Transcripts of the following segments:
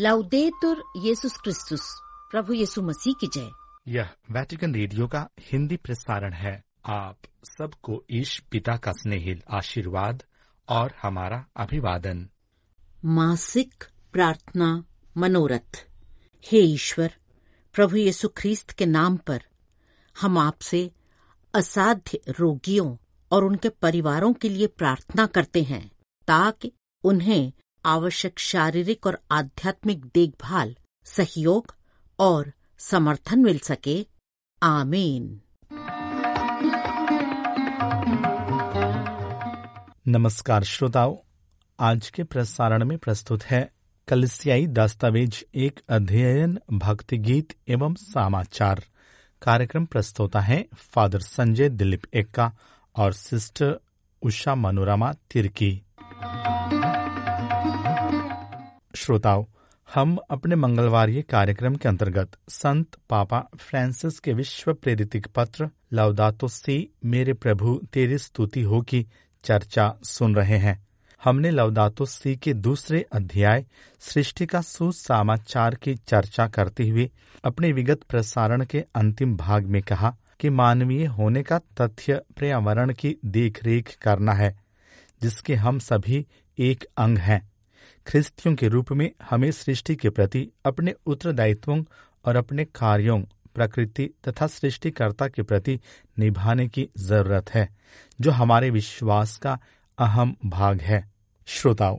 लाउदेतुर येसुस क्रिस्तुस प्रभु येसु मसीह की जय। यह वैटिकन रेडियो का हिंदी प्रसारण है। आप सबको ईश पिता का स्नेहिल आशीर्वाद और हमारा अभिवादन। मासिक प्रार्थना मनोरथ। हे ईश्वर प्रभु येसु ख्रीस्त के नाम पर हम आपसे असाध्य रोगियों और उनके परिवारों के लिए प्रार्थना करते हैं ताकि उन्हें आवश्यक शारीरिक और आध्यात्मिक देखभाल, सहयोग और समर्थन मिल सके। आमीन। नमस्कार श्रोताओं, आज के प्रसारण में प्रस्तुत है कलिसियाई दस्तावेज़ एक अध्ययन भक्ति गीत एवं समाचार। कार्यक्रम प्रस्तुता है फादर संजय दिलीप एक्का और सिस्टर उषा मनोरमा तिर्की। श्रोताओं, हम अपने मंगलवार कार्यक्रम के अंतर्गत संत पापा फ्रांसिस के विश्व प्रेरित पत्र लवदातो सी मेरे प्रभु तेरी स्तुति हो की चर्चा सुन रहे हैं। हमने लवदातो सी के दूसरे अध्याय, सृष्टि का सुसमाचार की चर्चा करते हुए अपने विगत प्रसारण के अंतिम भाग में कहा कि मानवीय होने का तथ्य पर्यावरण की देखरेख करना है, जिसके हम सभी एक अंग हैं। ख्रिस्तियों के रूप में हमें सृष्टि के प्रति अपने उत्तरदायित्वों और अपने कार्यों, प्रकृति तथा सृष्टिकर्ता के प्रति निभाने की ज़रूरत है, जो हमारे विश्वास का अहम भाग है। श्रोताओं,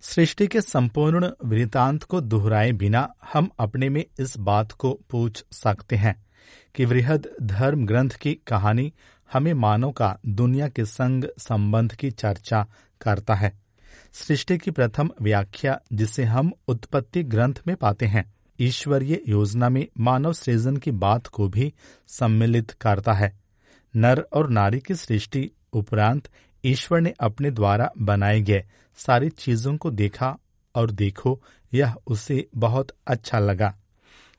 सृष्टि के संपूर्ण वृतांत को दोहराए बिना हम अपने में इस बात को पूछ सकते हैं कि वृहद धर्म ग्रंथ की कहानी हमें मानव का दुनिया के संग संबंध की चर्चा करता है। सृष्टि की प्रथम व्याख्या जिसे हम उत्पत्ति ग्रंथ में पाते हैं, ईश्वरीय योजना में मानव सृजन की बात को भी सम्मिलित करता है। नर और नारी की सृष्टि उपरांत ईश्वर ने अपने द्वारा बनाए गए सारी चीज़ों को देखा और देखो, यह उसे बहुत अच्छा लगा।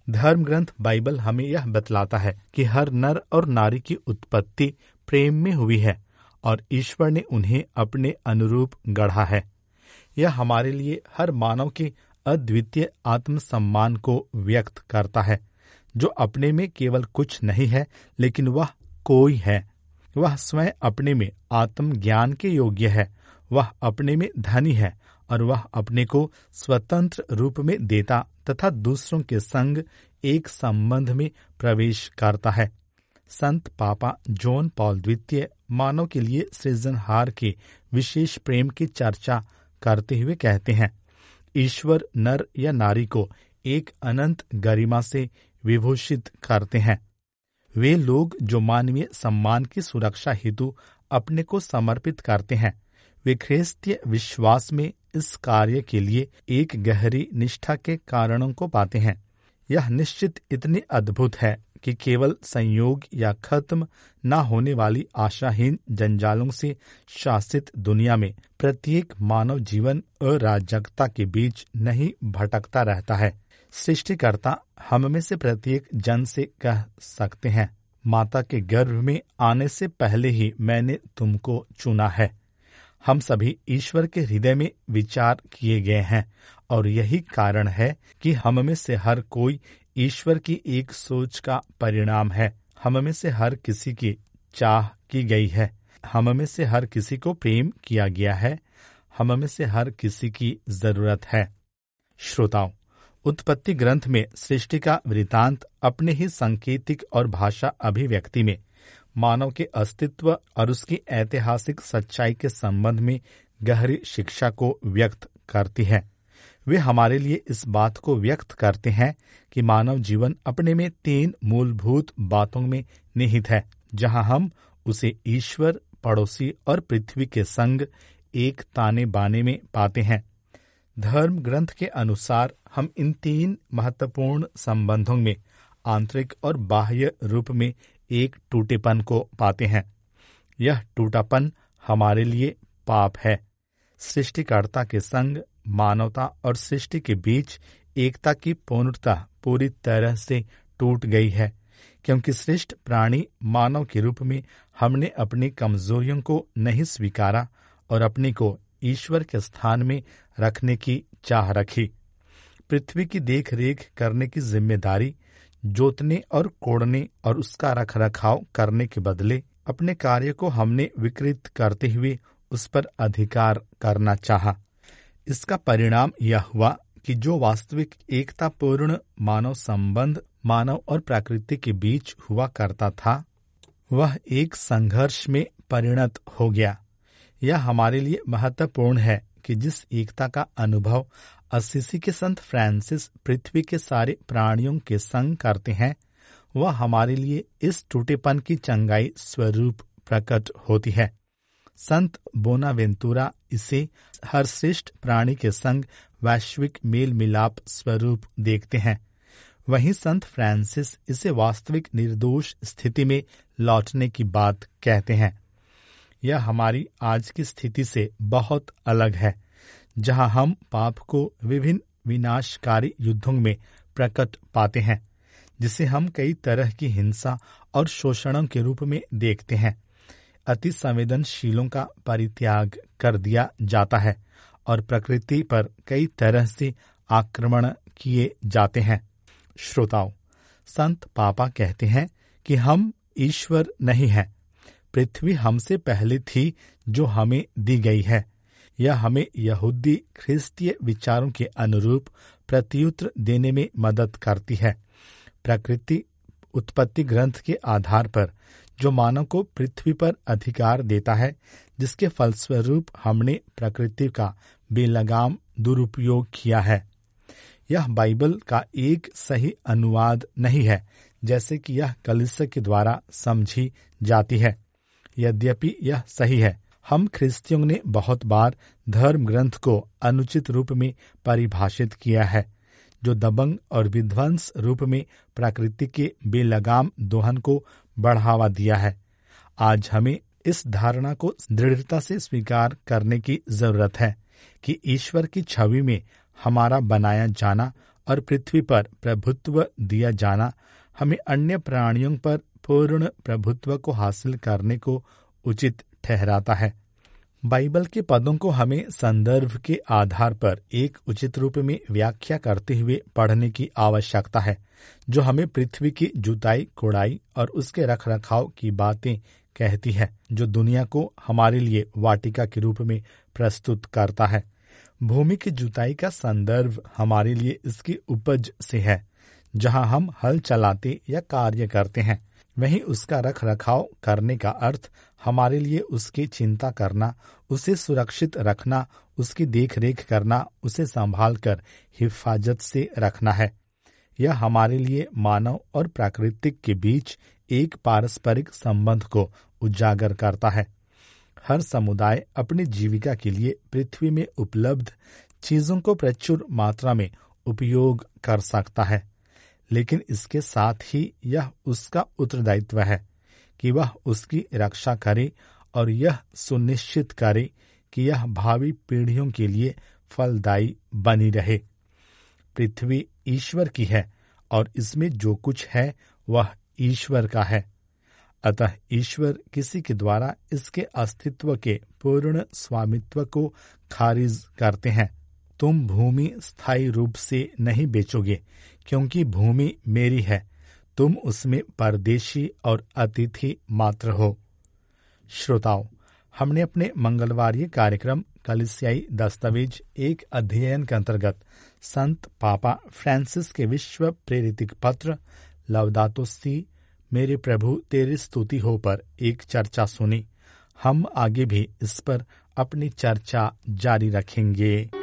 धर्म ग्रंथ बाइबल हमें यह बतलाता है कि हर नर और नारी की उत्पत्ति प्रेम में हुई है और ईश्वर ने उन्हें अपने अनुरूप गढ़ा है। यह हमारे लिए हर मानव के अद्वितीय आत्मसम्मान को व्यक्त करता है, जो अपने में केवल कुछ नहीं है, लेकिन वह कोई है। वह स्वयं अपने में आत्मज्ञान के योग्य है, वह अपने में धनी है, और वह अपने को स्वतंत्र रूप में देता तथा दूसरों के संग एक संबंध में प्रवेश करता है। संत पापा जॉन पॉल द्वितीय मानव के लिए सृजनहार के विशेष प्रेम की चर्चा करते हुए कहते हैं, ईश्वर नर या नारी को एक अनंत गरिमा से विभूषित करते हैं। वे लोग जो मानवीय सम्मान की सुरक्षा हेतु अपने को समर्पित करते हैं, वे ख्रिस्तीय विश्वास में इस कार्य के लिए एक गहरी निष्ठा के कारणों को पाते हैं। यह निश्चित इतनी अद्भुत है। कि केवल संयोग या खत्म न होने वाली आशाहीन जंजालों से शासित दुनिया में प्रत्येक मानव जीवन अराजकता के बीच नहीं भटकता रहता है। सृष्टिकर्ता हम में से प्रत्येक जन से कह सकते हैं, माता के गर्भ में आने से पहले ही मैंने तुमको चुना है। हम सभी ईश्वर के हृदय में विचार किए गए हैं और यही कारण है कि हम में से हर कोई ईश्वर की एक सोच का परिणाम है। हम में से हर किसी की चाह की गई है। हम में से हर किसी को प्रेम किया गया है। हम में से हर किसी की ज़रूरत है। श्रोताओं, उत्पत्ति ग्रंथ में सृष्टि का वृतांत अपने ही सांकेतिक और भाषा अभिव्यक्ति में, मानव के अस्तित्व और उसकी ऐतिहासिक सच्चाई के संबंध में गहरी शिक्षा को व्यक्त करती है। वे हमारे लिए इस बात को व्यक्त करते हैं कि मानव जीवन अपने में तीन मूलभूत बातों में निहित है, जहाँ हम उसे ईश्वर, पड़ोसी और पृथ्वी के संग एक ताने बाने में पाते हैं। धर्म ग्रंथ के अनुसार हम इन तीन महत्वपूर्ण संबंधों में, आंतरिक और बाह्य रूप में एक टूटेपन को पाते हैं। यह टूटापन हमारे लिए पाप है। सृष्टिकर्ता के संग मानवता और सृष्टि के बीच एकता की पूर्णता पूरी तरह से टूट गई है, क्योंकि श्रेष्ठ प्राणी मानव के रूप में हमने अपनी कमजोरियों को नहीं स्वीकारा और अपने को ईश्वर के स्थान में रखने की चाह रखी पृथ्वी की देख रेख करने की ज़िम्मेदारी, जोतने और कोड़ने और उसका रख रखाव करने के बदले अपने कार्य को हमने विकृत करते हुए उस पर अधिकार करना चाहा। इसका परिणाम यह हुआ कि जो वास्तविक एकता पूर्ण मानव संबंध, मानव और प्रकृति के बीच हुआ करता था, वह एक संघर्ष में परिणत हो गया। यह हमारे लिए महत्वपूर्ण है कि जिस एकता का अनुभव असीसी के संत फ्रांसिस पृथ्वी के सारे प्राणियों के संग करते हैं, वह हमारे लिए इस टूटेपन की चंगाई स्वरूप प्रकट होती है। संत बोनावेंतुरा इसे हर श्रेष्ठ प्राणी के संग वैश्विक मेल मिलाप स्वरूप देखते हैं। वहीं संत फ्रांसिस इसे वास्तविक निर्दोष स्थिति में लौटने की बात कहते हैं। यह हमारी आज की स्थिति से बहुत अलग है, जहाँ हम पाप को विभिन्न विनाशकारी युद्धों में प्रकट पाते हैं, जिसे हम कई तरह की हिंसा और शोषणों के रूप में देखते हैं। अति संवेदनशीलों का परित्याग कर दिया जाता है और प्रकृति पर कई तरह से आक्रमण किए जाते हैं। श्रोताओं, संत पापा कहते हैं कि हम ईश्वर नहीं हैं। पृथ्वी हमसे पहले थी जो हमें दी गई है। यह हमें यहूदी ख्रिस्तीय विचारों के अनुरूप प्रत्युत्तर देने में मदद करती है। प्रकृति उत्पत्ति ग्रंथ के आधार पर जो मानव को पृथ्वी पर अधिकार देता है, जिसके फलस्वरूप हमने प्रकृति का बेलगाम दुरुपयोग किया है। यह बाइबल का एक सही अनुवाद नहीं है, जैसे कि यह कलिस के द्वारा समझी जाती है। यद्यपि यह सही है, हम ख्रिस्तियों ने बहुत बार धर्म ग्रंथ को अनुचित रूप में परिभाषित किया है, जो दबंग और विध्वंस रूप में प्रकृति के बेलगाम दोहन को बढ़ावा दिया है। आज हमें इस धारणा को दृढ़ता से स्वीकार करने की ज़रूरत है कि ईश्वर की छवि में हमारा बनाया जाना और पृथ्वी पर प्रभुत्व दिया जाना हमें अन्य प्राणियों पर पूर्ण प्रभुत्व को हासिल करने को उचित ठहराता है। बाइबल के पदों को हमें संदर्भ के आधार पर एक उचित रूप में व्याख्या करते हुए पढ़ने की आवश्यकता है, जो हमें पृथ्वी की जुताई, कोड़ाई और उसके रखरखाव की बातें कहती है, जो दुनिया को हमारे लिए वाटिका के रूप में प्रस्तुत करता है। भूमि की जुताई का संदर्भ हमारे लिए इसकी उपज से है, जहाँ हम हल चलाते या कार्य करते हैं। वहीं उसका रख रखाव करने का अर्थ हमारे लिए उसकी चिंता करना, उसे सुरक्षित रखना, उसकी देख रेख करना, उसे संभाल कर हिफाजत से रखना है। यह हमारे लिए मानव और प्राकृतिक के बीच एक पारस्परिक संबंध को उजागर करता है। हर समुदाय अपनी जीविका के लिए पृथ्वी में उपलब्ध चीज़ों को प्रचुर मात्रा में उपयोग कर सकता है, लेकिन इसके साथ ही यह उसका उत्तरदायित्व है। कि वह उसकी रक्षा करे और यह सुनिश्चित करे कि यह भावी पीढ़ियों के लिए फलदायी बनी रहे। पृथ्वी ईश्वर की है और इसमें जो कुछ है वह ईश्वर का है। अतः ईश्वर किसी के द्वारा इसके अस्तित्व के पूर्ण स्वामित्व को खारिज करते हैं। तुम भूमि स्थायी रूप से नहीं बेचोगे, क्योंकि भूमि मेरी है। तुम उसमें परदेशी और अतिथि मात्र हो। श्रोताओं, हमने अपने मंगलवार कार्यक्रम कलिसियाई दस्तावेज़ एक अध्ययन के अंतर्गत संत पापा फ्रांसिस के विश्व प्रेरित पत्र लवदातो मेरे प्रभु तेरी स्तुति हो पर एक चर्चा सुनी। हम आगे भी इस पर अपनी चर्चा जारी रखेंगे।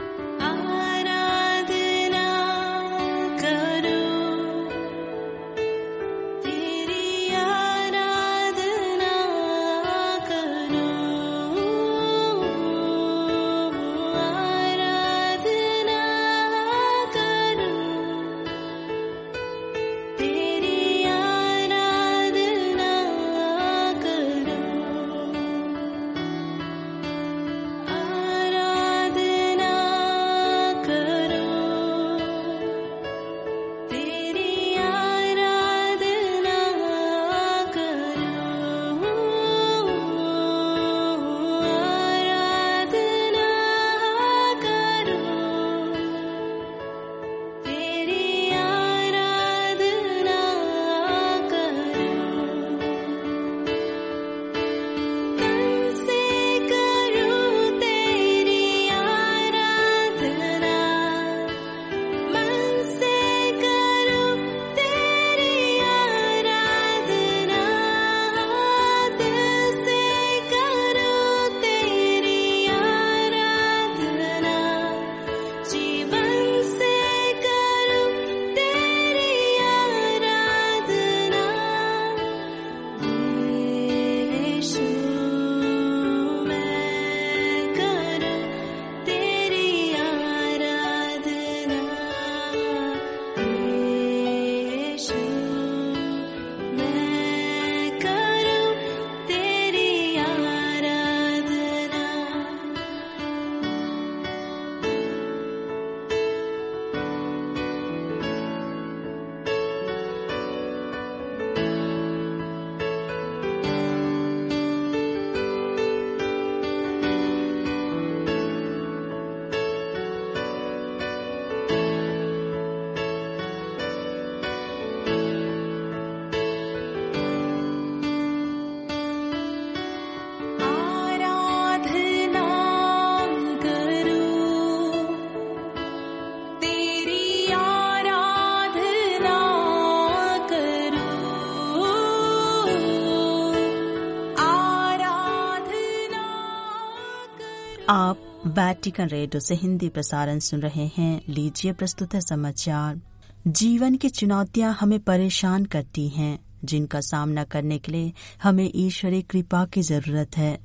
आप वैटिकन रेडियो से हिंदी प्रसारण सुन रहे हैं। लीजिए प्रस्तुत है समाचार। जीवन की चुनौतियाँ हमें परेशान करती हैं। जिनका सामना करने के लिए हमें ईश्वरीय कृपा की ज़रूरत है।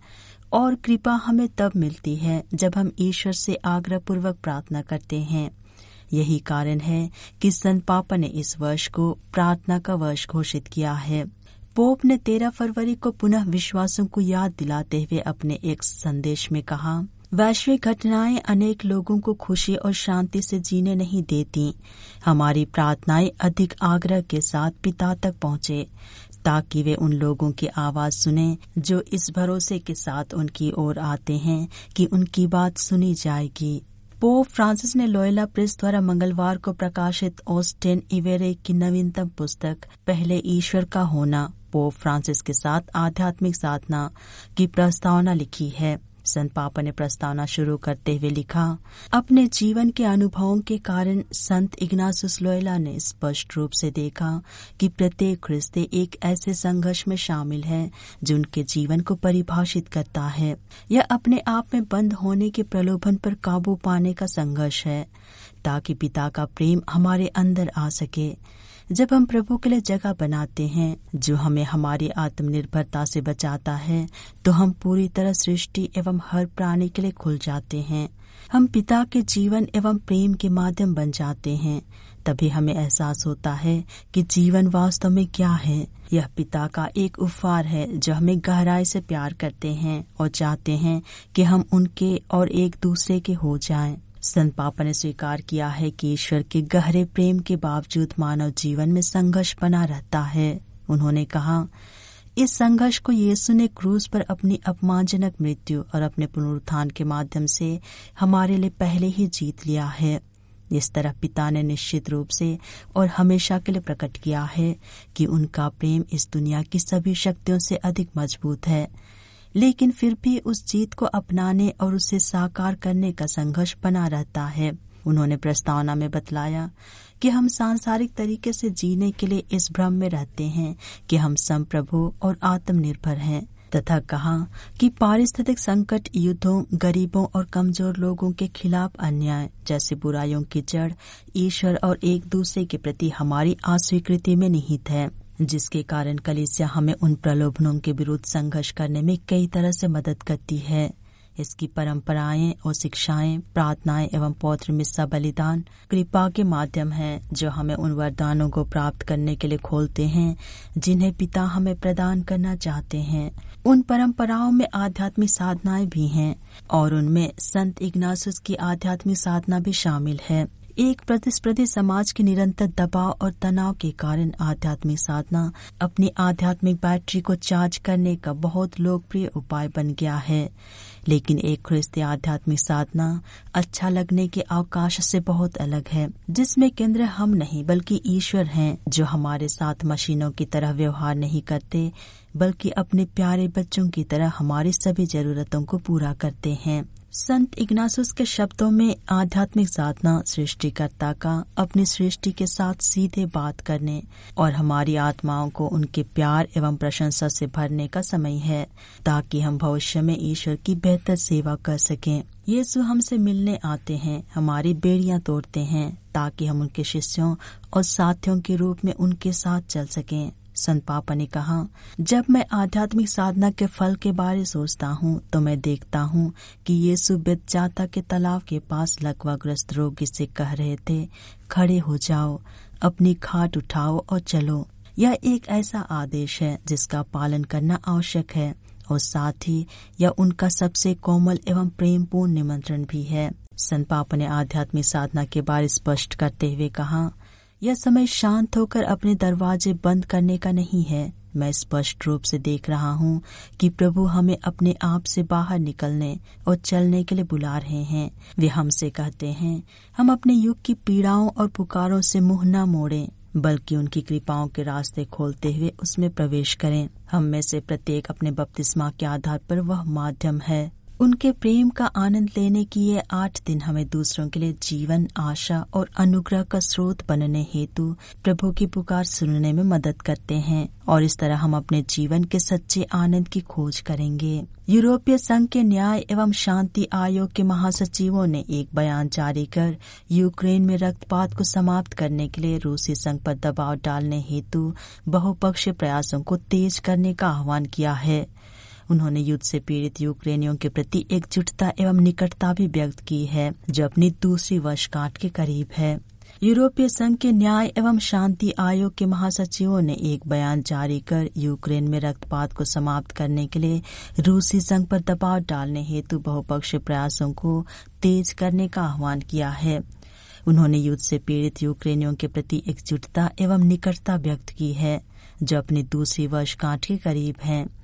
और कृपा हमें तब मिलती है जब हम ईश्वर से आग्रह पूर्वक प्रार्थना करते हैं। यही कारण है कि संत पापा ने इस वर्ष को प्रार्थना का वर्ष घोषित किया है। पोप ने 13 फरवरी को पुनः विश्वासों को याद दिलाते हुए अपने एक संदेश में कहा वैश्विक घटनाएँ अनेक लोगों को खुशी और शांति से जीने नहीं देती। हमारी प्रार्थनाएँ अधिक आग्रह के साथ पिता तक पहुँचे, ताकि वे उन लोगों की आवाज़ सुने जो इस भरोसे के साथ उनकी ओर आते हैं कि उनकी बात सुनी जाएगी। पोप फ्रांसिस ने लोयला प्रेस द्वारा मंगलवार को प्रकाशित ऑस्टेन इवेरे की नवीनतम पुस्तक, पहले ईश्वर का होना, पोप फ्रांसिस के साथ आध्यात्मिक साधना की प्रस्तावना लिखी है। संत पापा ने प्रस्तावना शुरू करते हुए लिखा, अपने जीवन के अनुभवों के कारण संत इग्नासुस लोयला ने स्पष्ट रूप से देखा कि प्रत्येक ख्रिस्ते एक ऐसे संघर्ष में शामिल है जो उनके जीवन को परिभाषित करता है। यह अपने आप में बंद होने के प्रलोभन पर काबू पाने का संघर्ष है, ताकि पिता का प्रेम हमारे अंदर आ सके। जब हम प्रभु के लिए जगह बनाते हैं, जो हमें हमारी आत्मनिर्भरता से बचाता है तो हम पूरी तरह सृष्टि एवं हर प्राणी के लिए खुल जाते हैं। हम पिता के जीवन एवं प्रेम के माध्यम बन जाते हैं। तभी हमें एहसास होता है कि जीवन वास्तव में क्या है। यह पिता का एक उपहार है, जो हमें गहराई से प्यार करते हैं और चाहते हैं कि हम उनके और एक दूसरे के हो जाएँ। संत पापा ने स्वीकार किया है कि ईश्वर के गहरे प्रेम के बावजूद मानव जीवन में संघर्ष बना रहता है। उन्होंने कहा, इस संघर्ष को यीशु ने क्रूज पर अपनी अपमानजनक मृत्यु और अपने पुनरुत्थान के माध्यम से हमारे लिए पहले ही जीत लिया है। इस तरह पिता ने निश्चित रूप से और हमेशा के लिए प्रकट किया है कि उनका प्रेम इस दुनिया की सभी शक्तियों से अधिक मज़बूत है। लेकिन फिर भी उस जीत को अपनाने और उसे साकार करने का संघर्ष बना रहता है। उन्होंने प्रस्तावना में बतलाया कि हम सांसारिक तरीके से जीने के लिए इस भ्रम में रहते हैं कि हम संप्रभु और आत्मनिर्भर हैं, तथा कहा कि पारिस्थितिक संकट युद्धों, गरीबों और कमज़ोर लोगों के खिलाफ अन्याय जैसे बुराइयों की जड़ ईश्वर और एक दूसरे के प्रति हमारी अस्वीकृति में निहित है। जिसके कारण कलिसिया हमें उन प्रलोभनों के विरुद्ध संघर्ष करने में कई तरह से मदद करती है। इसकी परंपराएँ और शिक्षाएँ, प्रार्थनाएँ एवं पौत्र मिस्सा बलिदान कृपा के माध्यम है, जो हमें उन वरदानों को प्राप्त करने के लिए खोलते हैं, जिन्हें पिता हमें प्रदान करना चाहते हैं। उन परंपराओं में आध्यात्मिक साधनाएँ भी हैं, और उनमें संत इग्नासुस की आध्यात्मिक साधना भी शामिल है। एक प्रतिस्पर्धी समाज के निरंतर दबाव और तनाव के कारण आध्यात्मिक साधना अपनी आध्यात्मिक बैटरी को चार्ज करने का बहुत लोकप्रिय उपाय बन गया है। लेकिन एक ख्रिस्ती आध्यात्मिक साधना अच्छा लगने के अवकाश से बहुत अलग है, जिसमें केंद्र हम नहीं बल्कि ईश्वर हैं, जो हमारे साथ मशीनों की तरह व्यवहार नहीं करते, बल्कि अपने प्यारे बच्चों की तरह हमारी सभी जरूरतों को पूरा करते हैं। संत इग्नासुस के शब्दों में आध्यात्मिक साधना सृष्टिकर्ता का अपनी सृष्टि के साथ सीधे बात करने और हमारी आत्माओं को उनके प्यार एवं प्रशंसा से भरने का समय है, ताकि हम भविष्य में ईश्वर की बेहतर सेवा कर सकें। यीशु हमसे मिलने आते हैं, हमारी बेड़ियाँ तोड़ते हैं, ताकि हम उनके शिष्यों और साथियों के रूप में उनके साथ चल सकें। संत पापा ने कहा, जब मैं आध्यात्मिक साधना के फल के बारे सोचता हूँ तो मैं देखता हूँ कि यीशु बेतजाता के तालाब के पास लकवाग्रस्त रोगी से कह रहे थे, खड़े हो जाओ, अपनी खाट उठाओ और चलो। यह एक ऐसा आदेश है जिसका पालन करना आवश्यक है, और साथ ही यह उनका सबसे कोमल एवं प्रेमपूर्ण निमंत्रण भी है। संत पापा ने आध्यात्मिक साधना के बारे स्पष्ट करते हुए कहा यह समय शांत होकर अपने दरवाजे बंद करने का नहीं है। मैं स्पष्ट रूप से देख रहा हूँ कि प्रभु हमें अपने आप से बाहर निकलने और चलने के लिए बुला रहे हैं। वे हमसे कहते हैं, हम अपने युग की पीड़ाओं और पुकारों से मुँह न मोड़ें, बल्कि उनकी कृपाओं के रास्ते खोलते हुए उसमें प्रवेश करें। हम में से प्रत्येक अपने बपतिस्मा के आधार पर वह माध्यम है। उनके प्रेम का आनंद लेने की ये आठ दिन हमें दूसरों के लिए जीवन, आशा और अनुग्रह का स्रोत बनने हेतु प्रभु की पुकार सुनने में मदद करते हैं और इस तरह हम अपने जीवन के सच्चे आनंद की खोज करेंगे। यूरोपीय संघ के न्याय एवं शांति आयोग के महासचिवों ने एक बयान जारी कर यूक्रेन में रक्तपात को समाप्त करने के लिए रूसी संघ पर दबाव डालने हेतु बहुपक्षीय प्रयासों को तेज करने का आह्वान किया है। उन्होंने युद्ध से पीड़ित यूक्रेनियों के प्रति एकजुटता एवं निकटता भी व्यक्त की है, जो अपनी दूसरी वर्षगांठ के करीब है। यूरोपीय संघ के न्याय एवं शांति आयोग के महासचिवों ने एक बयान जारी कर यूक्रेन में रक्तपात को समाप्त करने के लिए रूसी संघ पर दबाव डालने हेतु बहुपक्षीय प्रयासों को तेज करने का आह्वान किया है। उन्होंने युद्ध से पीड़ित यूक्रेनियों के प्रति एकजुटता एवं निकटता व्यक्त की है, जो अपनी दूसरी वर्षगांठ के करीब है।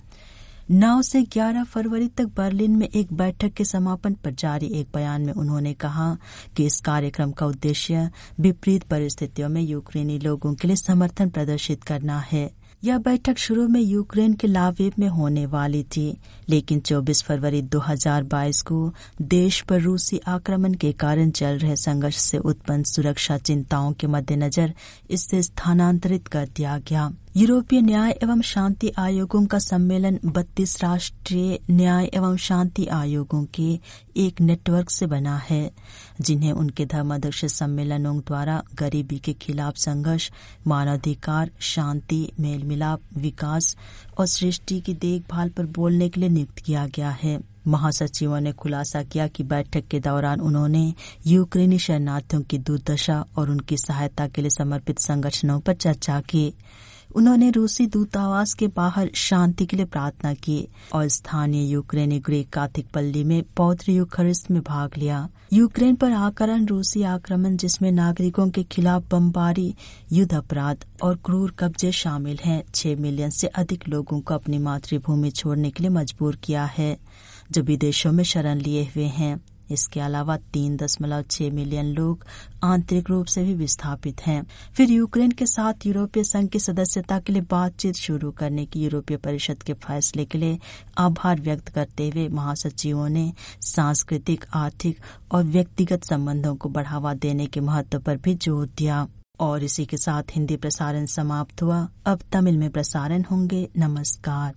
नौ से 11 फरवरी तक बर्लिन में एक बैठक के समापन पर जारी एक बयान में उन्होंने कहा कि इस कार्यक्रम का उद्देश्य विपरीत परिस्थितियों में यूक्रेनी लोगों के लिए समर्थन प्रदर्शित करना है। यह बैठक शुरू में यूक्रेन के लावेब में होने वाली थी, लेकिन 24 फरवरी 2022 को देश पर रूसी आक्रमण के कारण चल रहे संघर्ष से उत्पन्न सुरक्षा चिंताओं के मद्देनजर इसे स्थानांतरित कर दिया गया। यूरोपीय न्याय एवं शांति आयोगों का सम्मेलन 32 राष्ट्रीय न्याय एवं शांति आयोगों के एक नेटवर्क से बना है जिन्हें उनके धर्माध्यक्ष सम्मेलनों द्वारा गरीबी के खिलाफ संघर्ष मानवाधिकार शांति मेल मिलाप विकास और सृष्टि की देखभाल पर बोलने के लिए नियुक्त किया गया है महासचिवों ने खुलासा किया कि बैठक के दौरान उन्होंने यूक्रेनी शरणार्थियों की दुर्दशा और उनकी सहायता के लिए समर्पित संगठनों पर चर्चा की उन्होंने रूसी दूतावास के बाहर शांति के लिए प्रार्थना की और स्थानीय यूक्रेनी ग्रीक काथिक पल्ली में पौत्र यूखरिस्त में भाग लिया। यूक्रेन पर आकरण रूसी आक्रमण, जिसमें नागरिकों के खिलाफ बमबारी, युद्ध अपराध और क्रूर कब्जे शामिल हैं, छह मिलियन से अधिक लोगों को अपनी मातृभूमि छोड़ने के लिए मजबूर किया है, जो विदेशों में शरण लिए हुए हैं। इसके अलावा तीन दशमलव छह मिलियन लोग आंतरिक रूप से भी विस्थापित हैं। फिर यूक्रेन के साथ यूरोपीय संघ की सदस्यता के लिए बातचीत शुरू करने की यूरोपीय परिषद के फैसले के लिए आभार व्यक्त करते हुए महासचिवों ने सांस्कृतिक, आर्थिक और व्यक्तिगत संबंधों को बढ़ावा देने के महत्व पर भी ज़ोर दिया। और इसी के साथ हिंदी प्रसारण समाप्त हुआ। अब तमिल में प्रसारण होंगे। नमस्कार।